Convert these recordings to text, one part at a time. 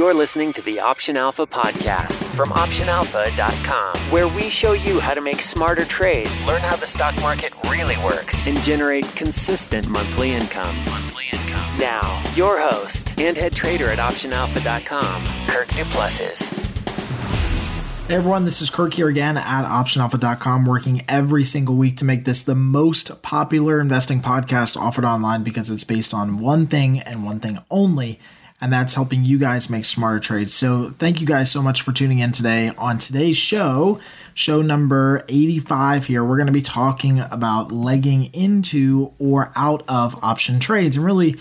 You're listening to the Option Alpha podcast from OptionAlpha.com, where we show you how to make smarter trades, learn how the stock market really works, and generate consistent monthly income. Monthly income. Now, your host and head trader at OptionAlpha.com, Kirk DuPlessis. Hey everyone, this is Kirk here again at OptionAlpha.com, working every single week to make this the most popular investing podcast offered online because it's based on one thing and one thing only and that's helping you guys make smarter trades. So, thank you guys so much for tuning in today. On today's show, show number 85 here, we're going to be talking about legging into or out of option trades and really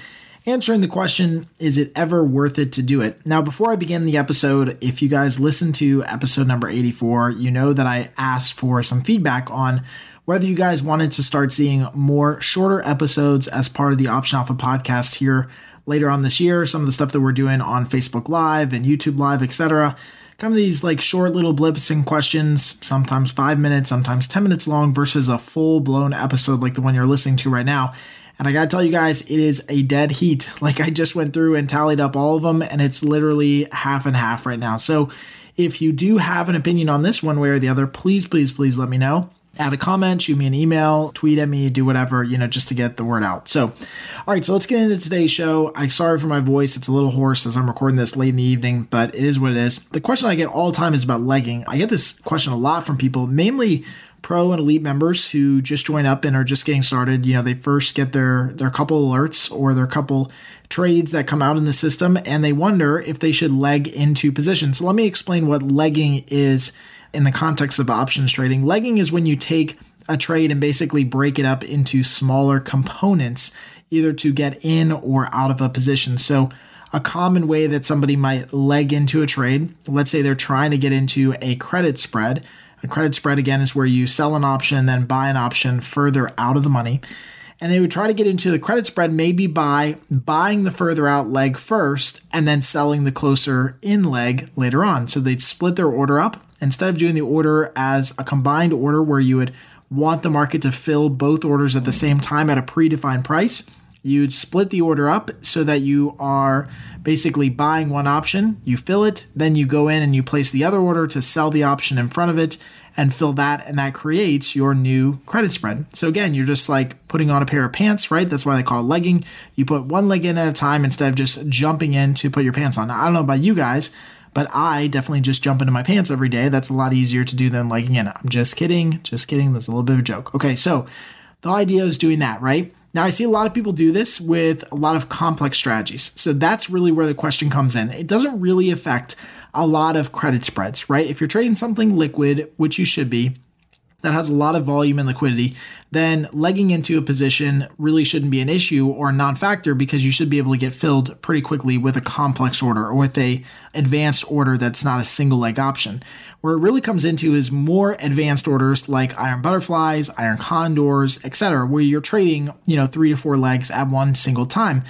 answering the question is it ever worth it to do it? Now, before I begin the episode, if you guys listen to episode number 84, you know that I asked for some feedback on whether you guys wanted to start seeing more shorter episodes as part of the Option Alpha podcast here later on this year, some of the stuff that we're doing on Facebook Live and YouTube Live, etc. Of these like short little blips and questions, sometimes five minutes, sometimes 10 minutes long, versus a full blown episode like the one you're listening to right now. And I gotta tell you guys, it is a dead heat. Like I just went through and tallied up all of them, and it's literally half and half right now. So if you do have an opinion on this one way or the other, please, please, please let me know add a comment, shoot me an email, tweet at me, do whatever, you know, just to get the word out. So, all right, so let's get into today's show. I'm sorry for my voice. It's a little hoarse as I'm recording this late in the evening, but it is what it is. The question I get all the time is about legging. I get this question a lot from people, mainly pro and elite members who just join up and are just getting started. You know, they first get their their couple alerts or their couple trades that come out in the system and they wonder if they should leg into position. So let me explain what legging is in the context of options trading. Legging is when you take a trade and basically break it up into smaller components, either to get in or out of a position. So, a common way that somebody might leg into a trade, let's say they're trying to get into a credit spread. A credit spread, again, is where you sell an option, and then buy an option further out of the money. And they would try to get into the credit spread maybe by buying the further out leg first and then selling the closer in leg later on. So they'd split their order up instead of doing the order as a combined order where you would want the market to fill both orders at the same time at a predefined price, you'd split the order up so that you are basically buying one option, you fill it, then you go in and you place the other order to sell the option in front of it and fill that, and that creates your new credit spread. So again, you're just like putting on a pair of pants, right? That's why they call it legging. You put one leg in at a time instead of just jumping in to put your pants on. Now, I don't know about you guys, but I definitely just jump into my pants every day. That's a lot easier to do than like, again, I'm just kidding, just kidding. That's a little bit of a joke. Okay, so the idea is doing that, right? Now, I see a lot of people do this with a lot of complex strategies. So that's really where the question comes in. It doesn't really affect a lot of credit spreads, right? If you're trading something liquid, which you should be, that has a lot of volume and liquidity, then legging into a position really shouldn't be an issue or a non-factor because you should be able to get filled pretty quickly with a complex order or with a advanced order that's not a single leg option. Where it really comes into is more advanced orders like iron butterflies, iron condors, etc., where you're trading, you know, 3 to 4 legs at one single time.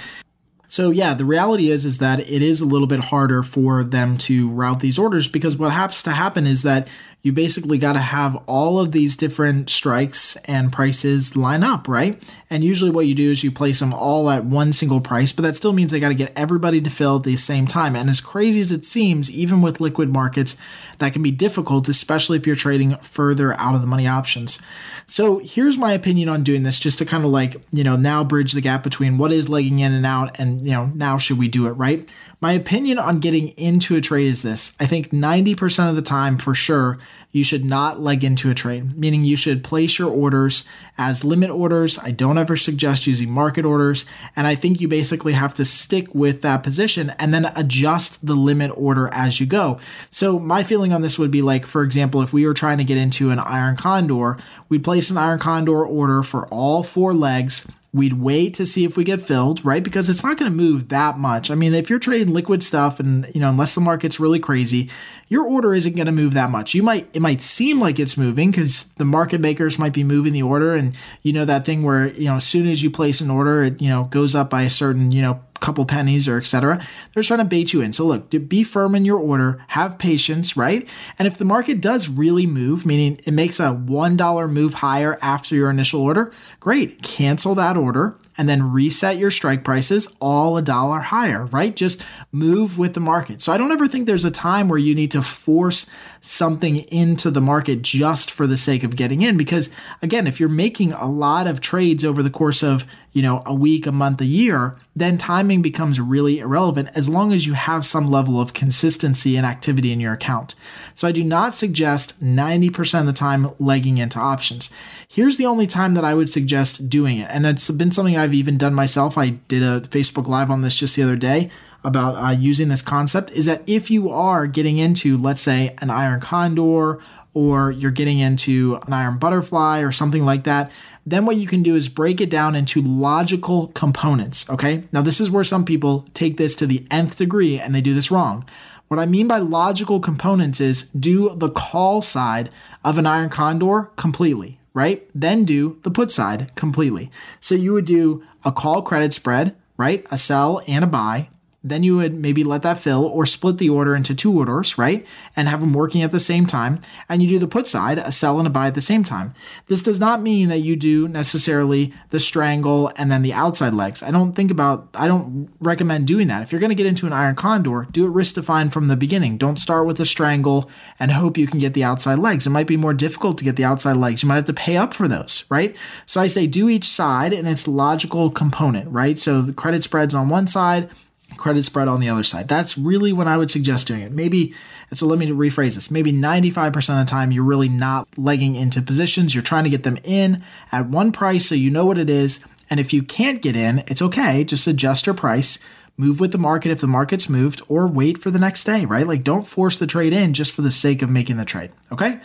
So yeah, the reality is is that it is a little bit harder for them to route these orders because what happens to happen is that you basically got to have all of these different strikes and prices line up, right? And usually what you do is you place them all at one single price, but that still means they got to get everybody to fill at the same time. And as crazy as it seems, even with liquid markets, that can be difficult, especially if you're trading further out of the money options. So here's my opinion on doing this, just to kind of like, you know, now bridge the gap between what is legging in and out and, you know, now should we do it, right? My opinion on getting into a trade is this I think 90% of the time, for sure, you should not leg into a trade, meaning you should place your orders as limit orders. I don't ever suggest using market orders. And I think you basically have to stick with that position and then adjust the limit order as you go. So, my feeling on this would be like, for example, if we were trying to get into an iron condor, we'd place an iron condor order for all four legs We'd wait to see if we get filled, right? Because it's not going to move that much. I mean, if you're trading liquid stuff and, you know, unless the market's really crazy, your order isn't going to move that much. You might it might seem like it's moving cuz the market makers might be moving the order and you know that thing where, you know, as soon as you place an order, it, you know, goes up by a certain, you know, couple pennies or etc. They're trying to bait you in. So look, be firm in your order, have patience, right? And if the market does really move, meaning it makes a $1 move higher after your initial order, great. Cancel that order and then reset your strike prices all a dollar higher, right? Just move with the market. So I don't ever think there's a time where you need to force something into the market just for the sake of getting in because again, if you're making a lot of trades over the course of, you know, a week, a month, a year, then timing becomes really irrelevant as long as you have some level of consistency and activity in your account. So I do not suggest 90% of the time legging into options. Here's the only time that I would suggest doing it. And it's been something I've even done myself. I did a Facebook live on this just the other day about uh, using this concept is that if you are getting into, let's say, an iron condor or you're getting into an iron butterfly or something like that, then what you can do is break it down into logical components. Okay. Now, this is where some people take this to the nth degree and they do this wrong. What I mean by logical components is do the call side of an iron condor completely, right? Then do the put side completely. So you would do a call credit spread, right? A sell and a buy then you would maybe let that fill or split the order into two orders, right? And have them working at the same time. And you do the put side, a sell and a buy at the same time. This does not mean that you do necessarily the strangle and then the outside legs. I don't think about, I don't recommend doing that. If you're going to get into an iron condor, do it risk defined from the beginning. Don't start with a strangle and hope you can get the outside legs. It might be more difficult to get the outside legs. You might have to pay up for those, right? So I say do each side and its logical component, right? So the credit spreads on one side, credit spread on the other side. That's really when I would suggest doing it. Maybe, so let me rephrase this. Maybe 95% of the time, you're really not legging into positions. You're trying to get them in at one price so you know what it is. And if you can't get in, it's okay. Just adjust your price, move with the market if the market's moved, or wait for the next day, right? Like don't force the trade in just for the sake of making the trade, okay?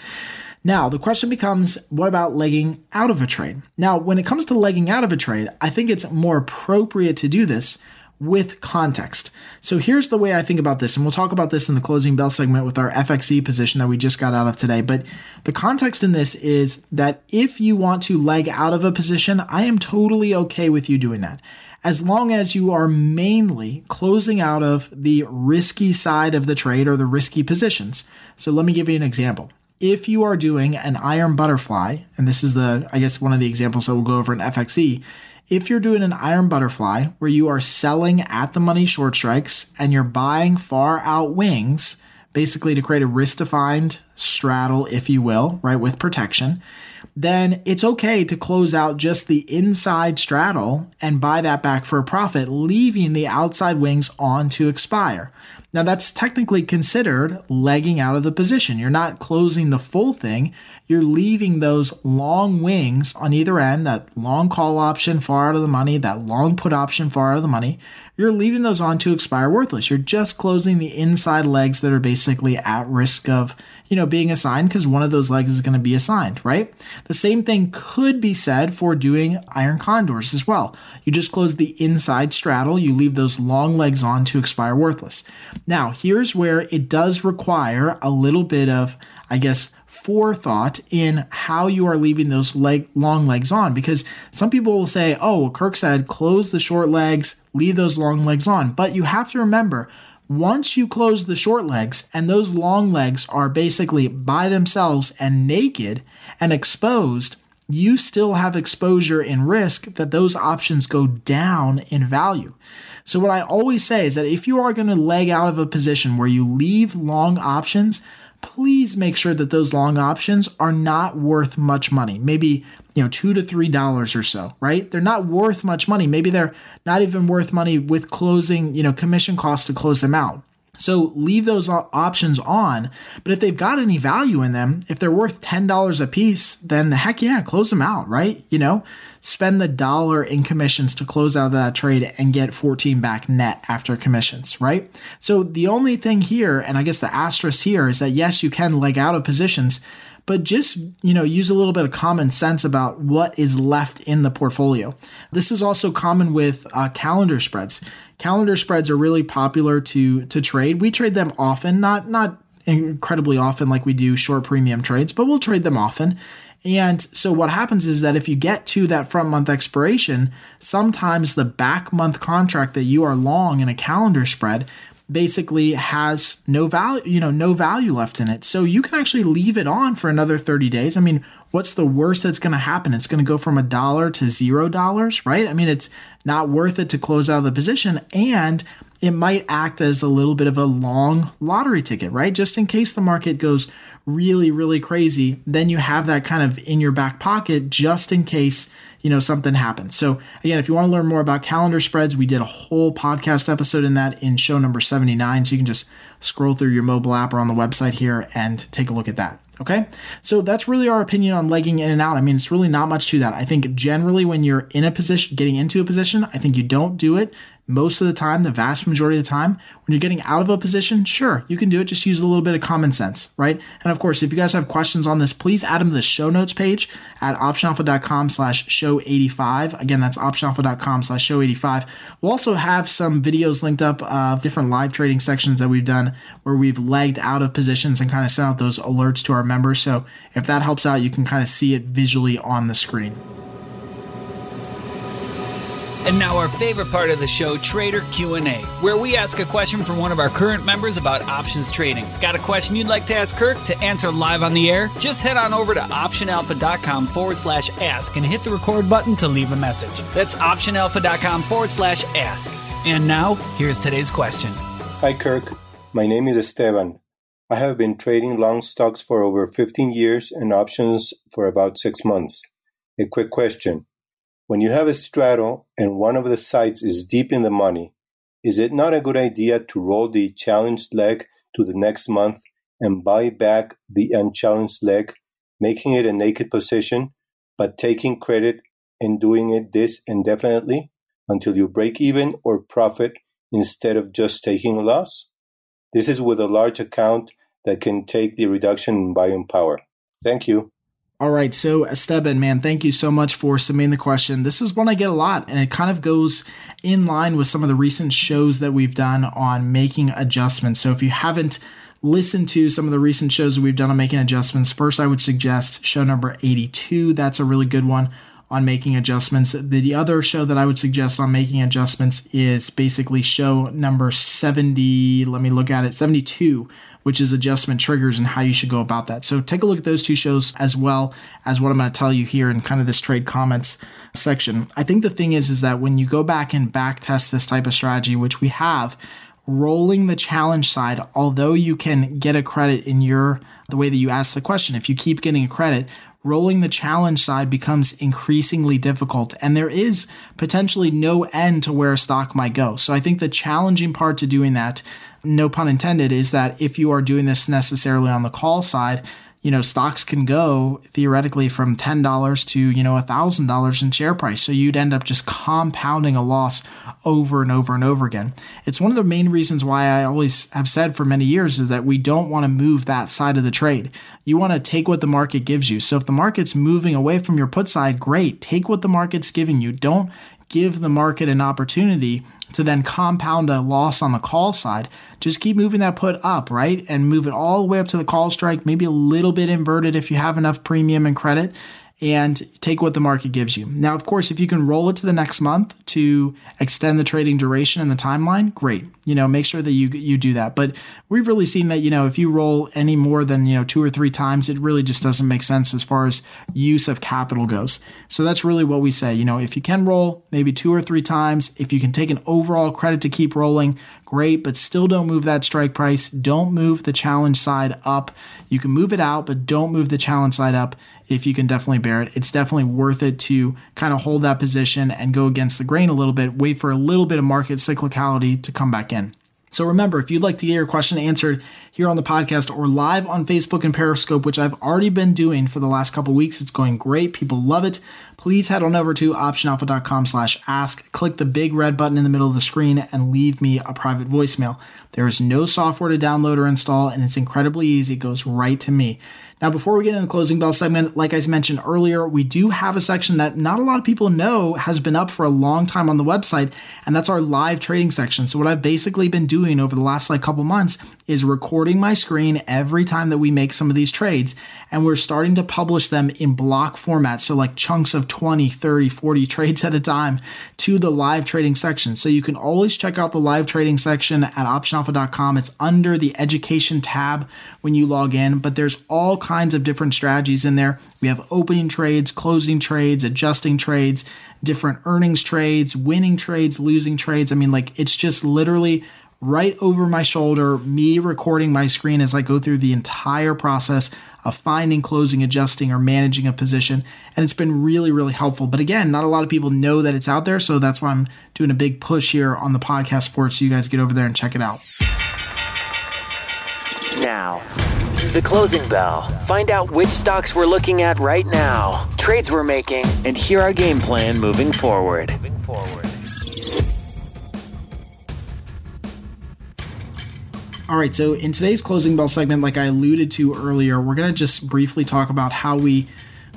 Now, the question becomes what about legging out of a trade? Now, when it comes to legging out of a trade, I think it's more appropriate to do this with context. So here's the way I think about this, and we'll talk about this in the closing bell segment with our FXE position that we just got out of today. But the context in this is that if you want to leg out of a position, I am totally okay with you doing that. As long as you are mainly closing out of the risky side of the trade or the risky positions. So let me give you an example. If you are doing an iron butterfly, and this is the, I guess, one of the examples that we'll go over in FXE, if you're doing an iron butterfly where you are selling at the money short strikes and you're buying far out wings, basically to create a risk defined straddle, if you will, right, with protection, then it's okay to close out just the inside straddle and buy that back for a profit, leaving the outside wings on to expire. Now, that's technically considered legging out of the position. You're not closing the full thing, you're leaving those long wings on either end, that long call option far out of the money, that long put option far out of the money. You're leaving those on to expire worthless. You're just closing the inside legs that are basically at risk of, you know, being assigned because one of those legs is going to be assigned, right? The same thing could be said for doing iron condors as well. You just close the inside straddle, you leave those long legs on to expire worthless. Now, here's where it does require a little bit of, I guess, forethought in how you are leaving those leg long legs on because some people will say, "Oh, well, Kirk said close the short legs, leave those long legs on." But you have to remember once you close the short legs and those long legs are basically by themselves and naked and exposed, you still have exposure and risk that those options go down in value. So, what I always say is that if you are going to leg out of a position where you leave long options, please make sure that those long options are not worth much money. Maybe, you know, two to three dollars or so, right? They're not worth much money. Maybe they're not even worth money with closing, you know, commission costs to close them out. So leave those options on. But if they've got any value in them, if they're worth $10 a piece, then heck yeah, close them out, right? You know, spend the dollar in commissions to close out that trade and get 14 back net after commissions, right? So the only thing here, and I guess the asterisk here is that yes, you can leg out of positions, but just you know use a little bit of common sense about what is left in the portfolio this is also common with uh, calendar spreads calendar spreads are really popular to to trade we trade them often not not incredibly often like we do short premium trades but we'll trade them often and so what happens is that if you get to that front month expiration, sometimes the back month contract that you are long in a calendar spread basically has no value, you know, no value left in it. So you can actually leave it on for another 30 days. I mean, what's the worst that's going to happen? It's going to go from a dollar to zero dollars, right? I mean, it's not worth it to close out of the position. And it might act as a little bit of a long lottery ticket, right? Just in case the market goes really, really crazy, then you have that kind of in your back pocket just in case you know something happens. So again, if you want to learn more about calendar spreads, we did a whole podcast episode in that in show number 79. So you can just scroll through your mobile app or on the website here and take a look at that. Okay. So that's really our opinion on legging in and out. I mean, it's really not much to that. I think generally when you're in a position, getting into a position, I think you don't do it most of the time, the vast majority of the time, when you're getting out of a position, sure, you can do it. Just use a little bit of common sense, right? And of course, if you guys have questions on this, please add them to the show notes page at optionalpha.com slash show 85. Again, that's optionalpha.com slash show 85. We'll also have some videos linked up of different live trading sections that we've done where we've legged out of positions and kind of sent out those alerts to our members. So if that helps out, you can kind of see it visually on the screen. And now our favorite part of the show, Trader Q&A, where we ask a question from one of our current members about options trading. Got a question you'd like to ask Kirk to answer live on the air? Just head on over to optionalpha.com forward slash ask and hit the record button to leave a message. That's optionalpha.com forward slash ask. And now, here's today's question. Hi Kirk, my name is Esteban. I have been trading long stocks for over 15 years and options for about six months. A quick question. When you have a straddle and one of the sites is deep in the money, is it not a good idea to roll the challenged leg to the next month and buy back the unchallenged leg, making it a naked position, but taking credit and doing it this indefinitely until you break even or profit instead of just taking a loss? This is with a large account that can take the reduction in buying power. Thank you. All right, so Esteban, man, thank you so much for submitting the question. This is one I get a lot, and it kind of goes in line with some of the recent shows that we've done on making adjustments. So if you haven't listened to some of the recent shows that we've done on making adjustments, first I would suggest show number 82. That's a really good one on making adjustments. The other show that I would suggest on making adjustments is basically show number 70. Let me look at it 72 which is adjustment triggers and how you should go about that. So take a look at those two shows as well as what I'm going to tell you here in kind of this trade comments section. I think the thing is is that when you go back and back test this type of strategy, which we have, rolling the challenge side, although you can get a credit in your the way that you ask the question, if you keep getting a credit, rolling the challenge side becomes increasingly difficult and there is potentially no end to where a stock might go. So I think the challenging part to doing that no pun intended, is that if you are doing this necessarily on the call side, you know, stocks can go theoretically from $10 to, you know, $1,000 in share price. So you'd end up just compounding a loss over and over and over again. It's one of the main reasons why I always have said for many years is that we don't want to move that side of the trade. You want to take what the market gives you. So if the market's moving away from your put side, great. Take what the market's giving you. Don't give the market an opportunity to then compound a loss on the call side. Just keep moving that put up, right? And move it all the way up to the call strike, maybe a little bit inverted if you have enough premium and credit and take what the market gives you. Now, of course, if you can roll it to the next month to extend the trading duration and the timeline, great. You know, make sure that you you do that. But we've really seen that, you know, if you roll any more than, you know, two or three times, it really just doesn't make sense as far as use of capital goes. So that's really what we say. You know, if you can roll maybe two or three times, if you can take an overall credit to keep rolling, great, but still don't move that strike price. Don't move the challenge side up. You can move it out, but don't move the challenge side up if you can definitely bear it. It's definitely worth it to kind of hold that position and go against the grain a little bit, wait for a little bit of market cyclicality to come back. So remember, if you'd like to get your question answered here on the podcast or live on Facebook and Periscope, which I've already been doing for the last couple weeks, it's going great. People love it. Please head on over to optionalpha.com slash ask, click the big red button in the middle of the screen and leave me a private voicemail. There is no software to download or install, and it's incredibly easy. It goes right to me. Now, before we get into the closing bell segment, like I mentioned earlier, we do have a section that not a lot of people know has been up for a long time on the website, and that's our live trading section. So, what I've basically been doing over the last like couple months is recording my screen every time that we make some of these trades, and we're starting to publish them in block format. So, like chunks of 20, 30, 40 trades at a time to the live trading section. So you can always check out the live trading section at optionalpha.com. It's under the education tab when you log in, but there's all kinds of different strategies in there. We have opening trades, closing trades, adjusting trades, different earnings trades, winning trades, losing trades. I mean, like it's just literally right over my shoulder, me recording my screen as I go through the entire process of finding, closing, adjusting, or managing a position. And it's been really, really helpful. But again, not a lot of people know that it's out there. So that's why I'm doing a big push here on the podcast for it. So you guys get over there and check it out. Now, the closing bell. Find out which stocks we're looking at right now, trades we're making, and hear our game plan moving forward. Moving forward. All right, so in today's closing bell segment, like I alluded to earlier, we're going to just briefly talk about how we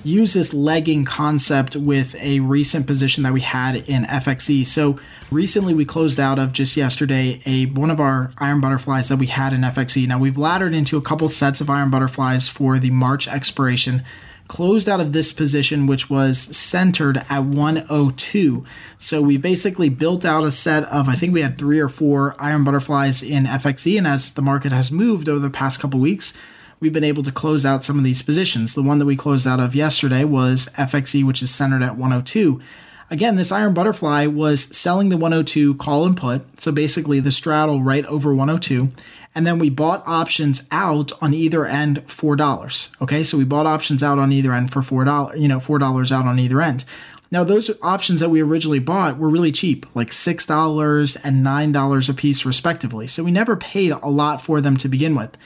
use this legging concept with a recent position that we had in FXE. So recently we closed out of just yesterday a one of our iron butterflies that we had in FXE. Now we've laddered into a couple sets of iron butterflies for the March expiration closed out of this position, which was centered at 102. So we basically built out a set of, I think we had three or four iron butterflies in FXE. And as the market has moved over the past couple weeks, we've been able to close out some of these positions. The one that we closed out of yesterday was FXE, which is centered at 102. Again, this iron butterfly was selling the 102 call and put, so basically the straddle right over 102 and then we bought options out on either end four dollars. Okay, so we bought options out on either end for four dollars, you know, four dollars out on either end. Now those options that we originally bought were really cheap, like six dollars and nine dollars a piece respectively. So we never paid a lot for them to begin with.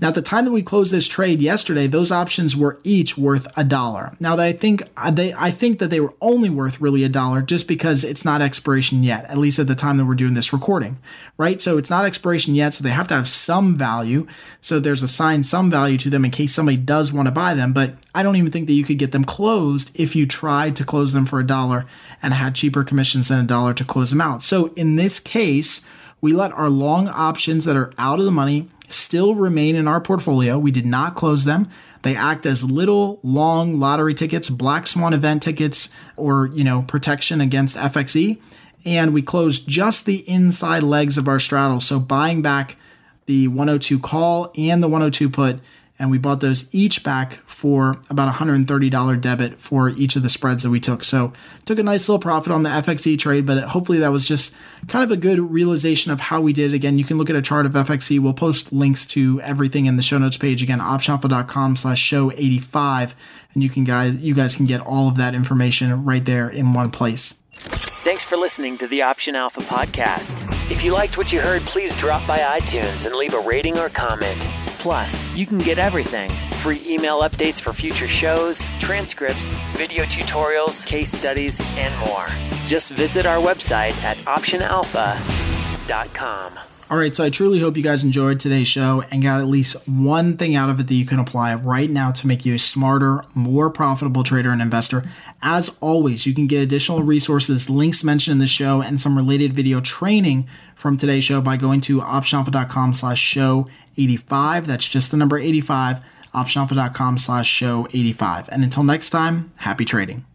Now, at the time that we closed this trade yesterday, those options were each worth a dollar. Now, that I think uh, they, I think that they were only worth really a dollar just because it's not expiration yet. At least at the time that we're doing this recording, right? So it's not expiration yet, so they have to have some value. So there's assigned some value to them in case somebody does want to buy them. But I don't even think that you could get them closed if you tried to close them for a dollar and had cheaper commissions than a dollar to close them out. So in this case, we let our long options that are out of the money still remain in our portfolio. We did not close them. They act as little long lottery tickets, black swan event tickets, or, you know, protection against FXE. And we closed just the inside legs of our straddle. So buying back the 102 call and the 102 put and we bought those each back for about $130 debit for each of the spreads that we took. So took a nice little profit on the FXE trade, but hopefully that was just kind of a good realization of how we did. Again, you can look at a chart of FXE. We'll post links to everything in the show notes page. Again, optionalpha.com slash show 85. And you can guys, you guys can get all of that information right there in one place. Thanks for listening to the Option Alpha podcast. If you liked what you heard, please drop by iTunes and leave a rating or comment. Plus, you can get everything free email updates for future shows, transcripts, video tutorials, case studies, and more. Just visit our website at optionalpha.com. All right, so I truly hope you guys enjoyed today's show and got at least one thing out of it that you can apply right now to make you a smarter, more profitable trader and investor. As always, you can get additional resources, links mentioned in the show, and some related video training from today's show by going to optionalpha.com slash show 85. That's just the number 85, optionalpha.com slash show 85. And until next time, happy trading.